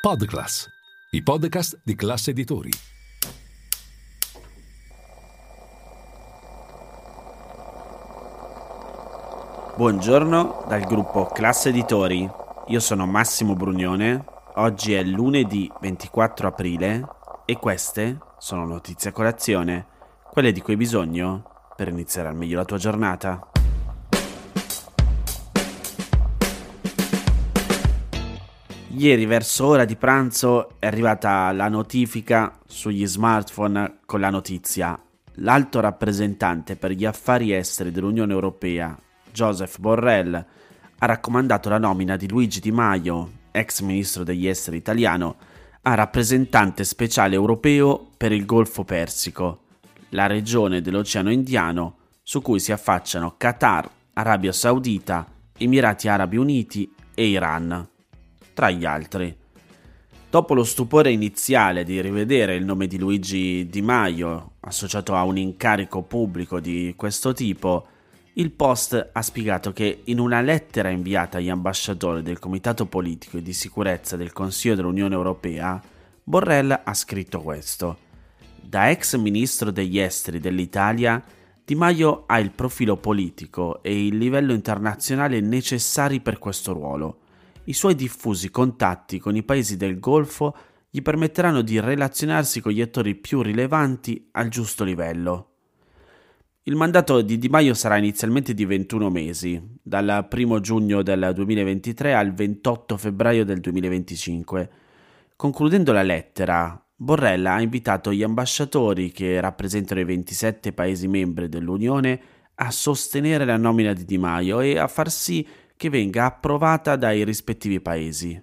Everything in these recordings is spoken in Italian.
Podclass, i podcast di classe editori. Buongiorno dal gruppo Classe Editori. Io sono Massimo Brugnone. Oggi è lunedì 24 aprile e queste sono notizie a colazione, quelle di cui hai bisogno per iniziare al meglio la tua giornata. Ieri verso ora di pranzo è arrivata la notifica sugli smartphone con la notizia. L'alto rappresentante per gli affari esteri dell'Unione Europea, Joseph Borrell, ha raccomandato la nomina di Luigi Di Maio, ex ministro degli esteri italiano, a rappresentante speciale europeo per il Golfo Persico, la regione dell'Oceano Indiano su cui si affacciano Qatar, Arabia Saudita, Emirati Arabi Uniti e Iran tra gli altri. Dopo lo stupore iniziale di rivedere il nome di Luigi Di Maio associato a un incarico pubblico di questo tipo, il Post ha spiegato che in una lettera inviata agli ambasciatori del Comitato Politico e di Sicurezza del Consiglio dell'Unione Europea, Borrell ha scritto questo. Da ex ministro degli esteri dell'Italia, Di Maio ha il profilo politico e il livello internazionale necessari per questo ruolo i suoi diffusi contatti con i paesi del Golfo gli permetteranno di relazionarsi con gli attori più rilevanti al giusto livello. Il mandato di Di Maio sarà inizialmente di 21 mesi, dal 1 giugno del 2023 al 28 febbraio del 2025. Concludendo la lettera, Borrella ha invitato gli ambasciatori che rappresentano i 27 Paesi membri dell'Unione a sostenere la nomina di Di Maio e a far sì che venga approvata dai rispettivi paesi.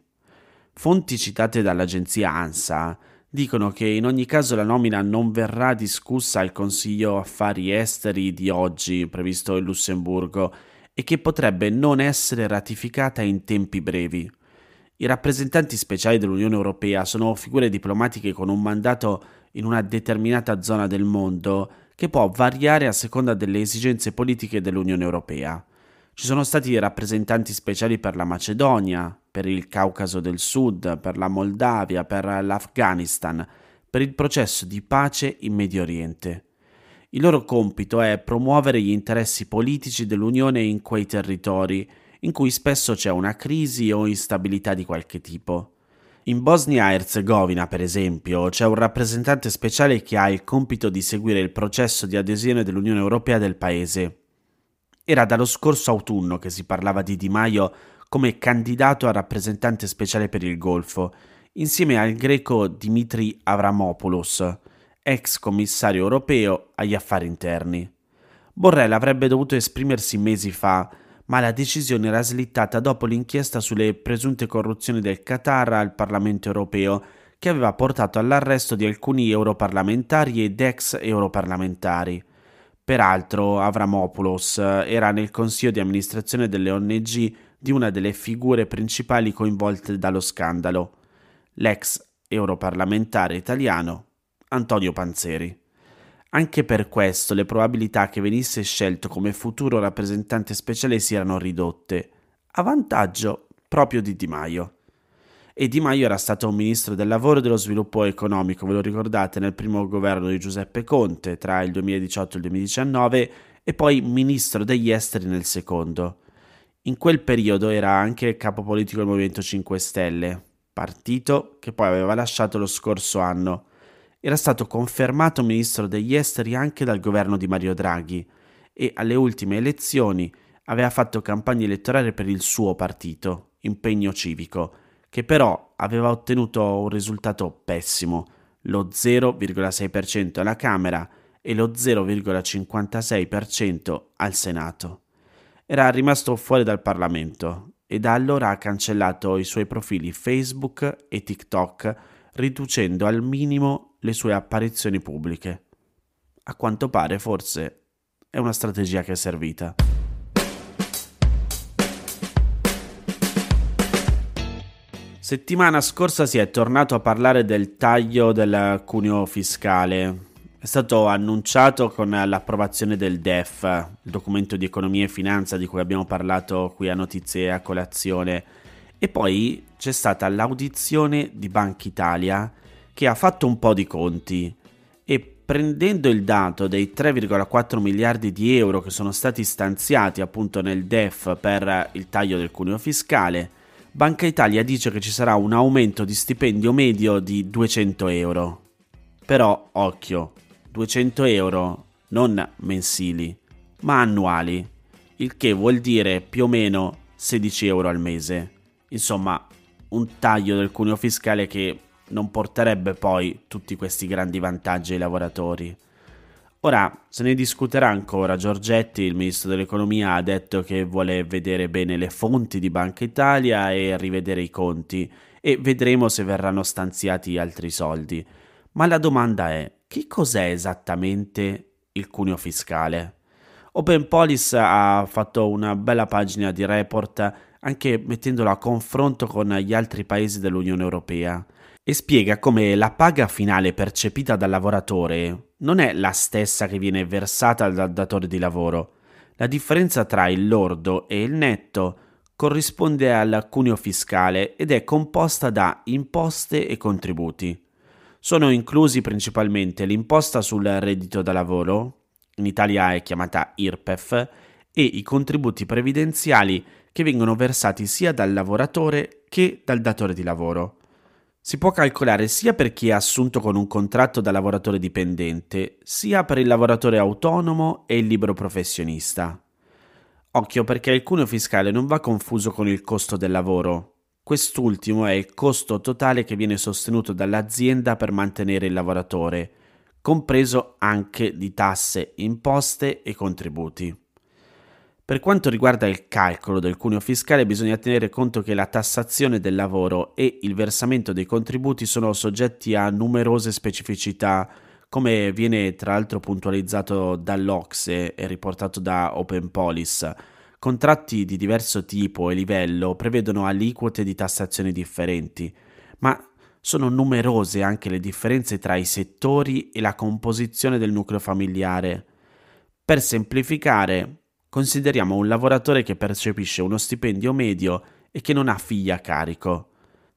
Fonti citate dall'agenzia ANSA dicono che in ogni caso la nomina non verrà discussa al Consiglio Affari Esteri di oggi, previsto in Lussemburgo, e che potrebbe non essere ratificata in tempi brevi. I rappresentanti speciali dell'Unione Europea sono figure diplomatiche con un mandato in una determinata zona del mondo che può variare a seconda delle esigenze politiche dell'Unione Europea. Ci sono stati rappresentanti speciali per la Macedonia, per il Caucaso del Sud, per la Moldavia, per l'Afghanistan, per il processo di pace in Medio Oriente. Il loro compito è promuovere gli interessi politici dell'Unione in quei territori in cui spesso c'è una crisi o instabilità di qualche tipo. In Bosnia e Herzegovina, per esempio, c'è un rappresentante speciale che ha il compito di seguire il processo di adesione dell'Unione Europea del paese. Era dallo scorso autunno che si parlava di Di Maio come candidato a rappresentante speciale per il Golfo, insieme al greco Dimitri Avramopoulos, ex commissario europeo agli affari interni. Borrell avrebbe dovuto esprimersi mesi fa, ma la decisione era slittata dopo l'inchiesta sulle presunte corruzioni del Qatar al Parlamento europeo, che aveva portato all'arresto di alcuni europarlamentari ed ex europarlamentari. Peraltro Avramopoulos era nel consiglio di amministrazione delle ONG di una delle figure principali coinvolte dallo scandalo, l'ex europarlamentare italiano Antonio Panzeri. Anche per questo le probabilità che venisse scelto come futuro rappresentante speciale si erano ridotte, a vantaggio proprio di Di Maio e Di Maio era stato un ministro del lavoro e dello sviluppo economico, ve lo ricordate, nel primo governo di Giuseppe Conte tra il 2018 e il 2019 e poi ministro degli esteri nel secondo. In quel periodo era anche capo politico del Movimento 5 Stelle, partito che poi aveva lasciato lo scorso anno. Era stato confermato ministro degli esteri anche dal governo di Mario Draghi e alle ultime elezioni aveva fatto campagna elettorale per il suo partito, Impegno Civico, che però aveva ottenuto un risultato pessimo, lo 0,6% alla Camera e lo 0,56% al Senato. Era rimasto fuori dal Parlamento e da allora ha cancellato i suoi profili Facebook e TikTok, riducendo al minimo le sue apparizioni pubbliche. A quanto pare forse è una strategia che è servita. Settimana scorsa si è tornato a parlare del taglio del cuneo fiscale. È stato annunciato con l'approvazione del DEF, il documento di economia e finanza di cui abbiamo parlato qui a notizie a colazione, E poi c'è stata l'audizione di Banca Italia che ha fatto un po' di conti e prendendo il dato dei 3,4 miliardi di euro che sono stati stanziati appunto nel DEF per il taglio del cuneo fiscale, Banca Italia dice che ci sarà un aumento di stipendio medio di 200 euro. Però, occhio, 200 euro non mensili, ma annuali, il che vuol dire più o meno 16 euro al mese. Insomma, un taglio del cuneo fiscale che non porterebbe poi tutti questi grandi vantaggi ai lavoratori. Ora, se ne discuterà ancora. Giorgetti, il ministro dell'economia, ha detto che vuole vedere bene le fonti di Banca Italia e rivedere i conti e vedremo se verranno stanziati altri soldi. Ma la domanda è, che cos'è esattamente il cuneo fiscale? Open Police ha fatto una bella pagina di report anche mettendolo a confronto con gli altri paesi dell'Unione Europea e spiega come la paga finale percepita dal lavoratore non è la stessa che viene versata dal datore di lavoro. La differenza tra il lordo e il netto corrisponde al cuneo fiscale ed è composta da imposte e contributi. Sono inclusi principalmente l'imposta sul reddito da lavoro, in Italia è chiamata IRPEF, e i contributi previdenziali che vengono versati sia dal lavoratore che dal datore di lavoro si può calcolare sia per chi è assunto con un contratto da lavoratore dipendente, sia per il lavoratore autonomo e il libero professionista. Occhio perché il cuneo fiscale non va confuso con il costo del lavoro. Quest'ultimo è il costo totale che viene sostenuto dall'azienda per mantenere il lavoratore, compreso anche di tasse, imposte e contributi. Per quanto riguarda il calcolo del cuneo fiscale bisogna tenere conto che la tassazione del lavoro e il versamento dei contributi sono soggetti a numerose specificità, come viene tra l'altro puntualizzato dall'Ocse e riportato da Open Police. Contratti di diverso tipo e livello prevedono aliquote di tassazione differenti, ma sono numerose anche le differenze tra i settori e la composizione del nucleo familiare. Per semplificare, Consideriamo un lavoratore che percepisce uno stipendio medio e che non ha figli a carico.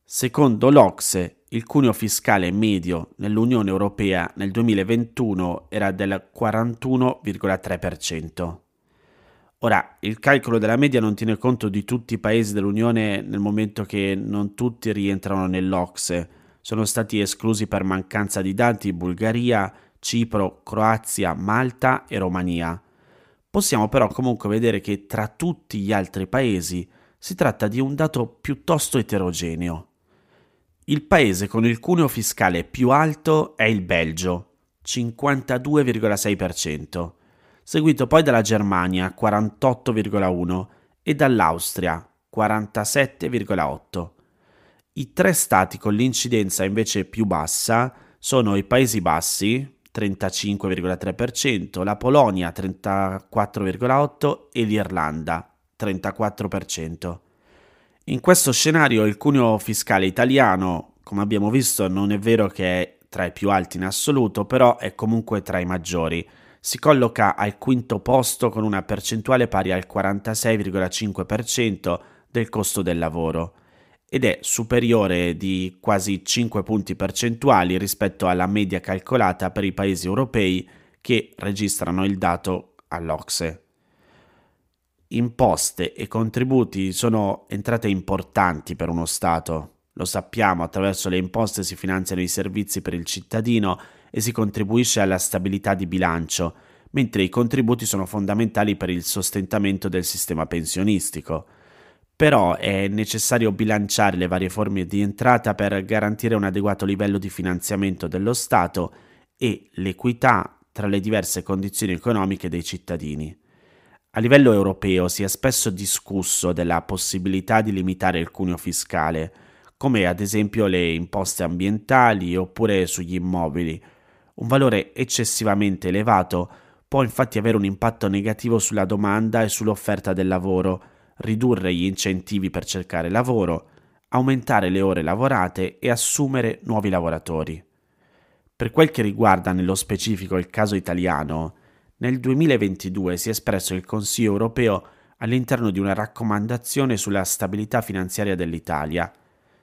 Secondo l'Ocse, il cuneo fiscale medio nell'Unione Europea nel 2021 era del 41,3%. Ora, il calcolo della media non tiene conto di tutti i paesi dell'Unione nel momento che non tutti rientrano nell'Ocse. Sono stati esclusi per mancanza di dati Bulgaria, Cipro, Croazia, Malta e Romania. Possiamo però comunque vedere che tra tutti gli altri paesi si tratta di un dato piuttosto eterogeneo. Il paese con il cuneo fiscale più alto è il Belgio, 52,6%, seguito poi dalla Germania, 48,1% e dall'Austria, 47,8%. I tre stati con l'incidenza invece più bassa sono i Paesi Bassi, 35,3%, la Polonia 34,8% e l'Irlanda 34%. In questo scenario il cuneo fiscale italiano, come abbiamo visto, non è vero che è tra i più alti in assoluto, però è comunque tra i maggiori. Si colloca al quinto posto con una percentuale pari al 46,5% del costo del lavoro ed è superiore di quasi 5 punti percentuali rispetto alla media calcolata per i paesi europei che registrano il dato all'Ocse. Imposte e contributi sono entrate importanti per uno Stato. Lo sappiamo, attraverso le imposte si finanziano i servizi per il cittadino e si contribuisce alla stabilità di bilancio, mentre i contributi sono fondamentali per il sostentamento del sistema pensionistico però è necessario bilanciare le varie forme di entrata per garantire un adeguato livello di finanziamento dello Stato e l'equità tra le diverse condizioni economiche dei cittadini. A livello europeo si è spesso discusso della possibilità di limitare il cuneo fiscale, come ad esempio le imposte ambientali oppure sugli immobili. Un valore eccessivamente elevato può infatti avere un impatto negativo sulla domanda e sull'offerta del lavoro, ridurre gli incentivi per cercare lavoro, aumentare le ore lavorate e assumere nuovi lavoratori. Per quel che riguarda nello specifico il caso italiano, nel 2022 si è espresso il Consiglio europeo all'interno di una raccomandazione sulla stabilità finanziaria dell'Italia.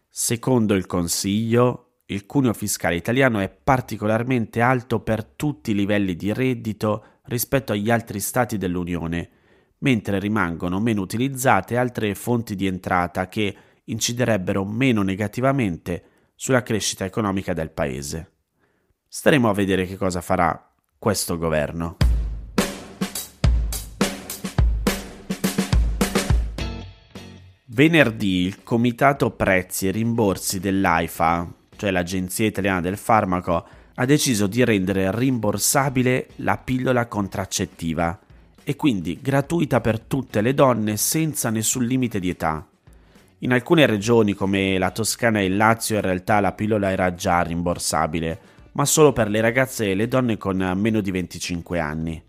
Secondo il Consiglio, il cuneo fiscale italiano è particolarmente alto per tutti i livelli di reddito rispetto agli altri stati dell'Unione, mentre rimangono meno utilizzate altre fonti di entrata che inciderebbero meno negativamente sulla crescita economica del Paese. Staremo a vedere che cosa farà questo governo. Venerdì il Comitato Prezzi e Rimborsi dell'AIFA, cioè l'Agenzia Italiana del Farmaco, ha deciso di rendere rimborsabile la pillola contraccettiva e quindi gratuita per tutte le donne senza nessun limite di età. In alcune regioni come la Toscana e il Lazio in realtà la pillola era già rimborsabile, ma solo per le ragazze e le donne con meno di 25 anni.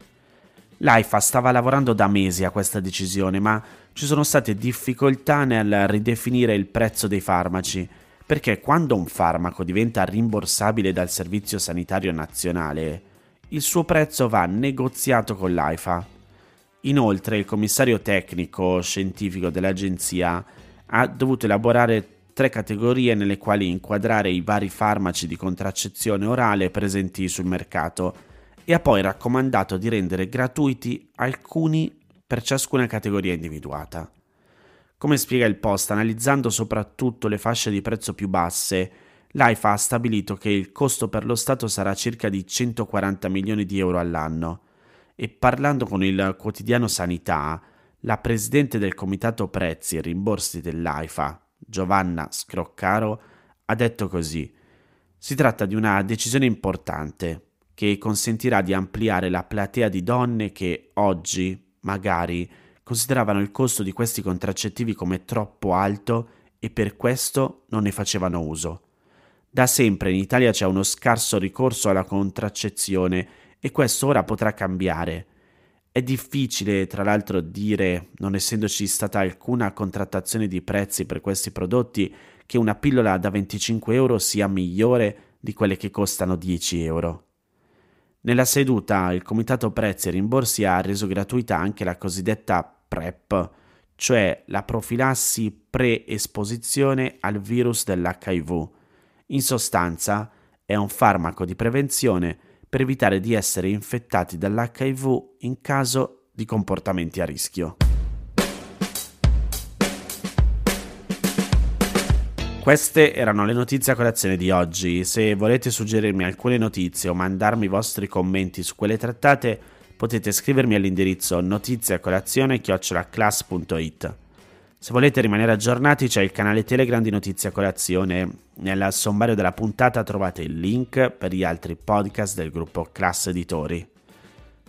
L'AIFA stava lavorando da mesi a questa decisione, ma ci sono state difficoltà nel ridefinire il prezzo dei farmaci, perché quando un farmaco diventa rimborsabile dal Servizio Sanitario Nazionale, il suo prezzo va negoziato con l'AIFA. Inoltre il commissario tecnico scientifico dell'agenzia ha dovuto elaborare tre categorie nelle quali inquadrare i vari farmaci di contraccezione orale presenti sul mercato e ha poi raccomandato di rendere gratuiti alcuni per ciascuna categoria individuata. Come spiega il post, analizzando soprattutto le fasce di prezzo più basse, l'AIFA ha stabilito che il costo per lo Stato sarà circa di 140 milioni di euro all'anno e parlando con il quotidiano Sanità, la presidente del comitato prezzi e rimborsi dell'AIFA, Giovanna Scroccaro, ha detto così: Si tratta di una decisione importante che consentirà di ampliare la platea di donne che oggi, magari, consideravano il costo di questi contraccettivi come troppo alto e per questo non ne facevano uso. Da sempre in Italia c'è uno scarso ricorso alla contraccezione e questo ora potrà cambiare. È difficile, tra l'altro, dire, non essendoci stata alcuna contrattazione di prezzi per questi prodotti, che una pillola da 25 euro sia migliore di quelle che costano 10 euro. Nella seduta il Comitato Prezzi e Rimborsi ha reso gratuita anche la cosiddetta PrEP, cioè la profilassi pre-esposizione al virus dell'HIV. In sostanza è un farmaco di prevenzione per evitare di essere infettati dall'HIV in caso di comportamenti a rischio. Queste erano le notizie a colazione di oggi. Se volete suggerirmi alcune notizie o mandarmi i vostri commenti su quelle trattate, potete scrivermi all'indirizzo notiziacolazione.it. Se volete rimanere aggiornati c'è il canale Telegram di Notizia Colazione. Nel sommario della puntata trovate il link per gli altri podcast del gruppo Class Editori.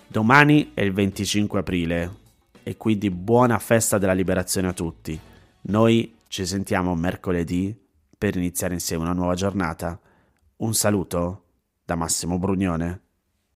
Domani è il 25 aprile e quindi buona festa della liberazione a tutti. Noi ci sentiamo mercoledì per iniziare insieme una nuova giornata. Un saluto da Massimo Brugnone.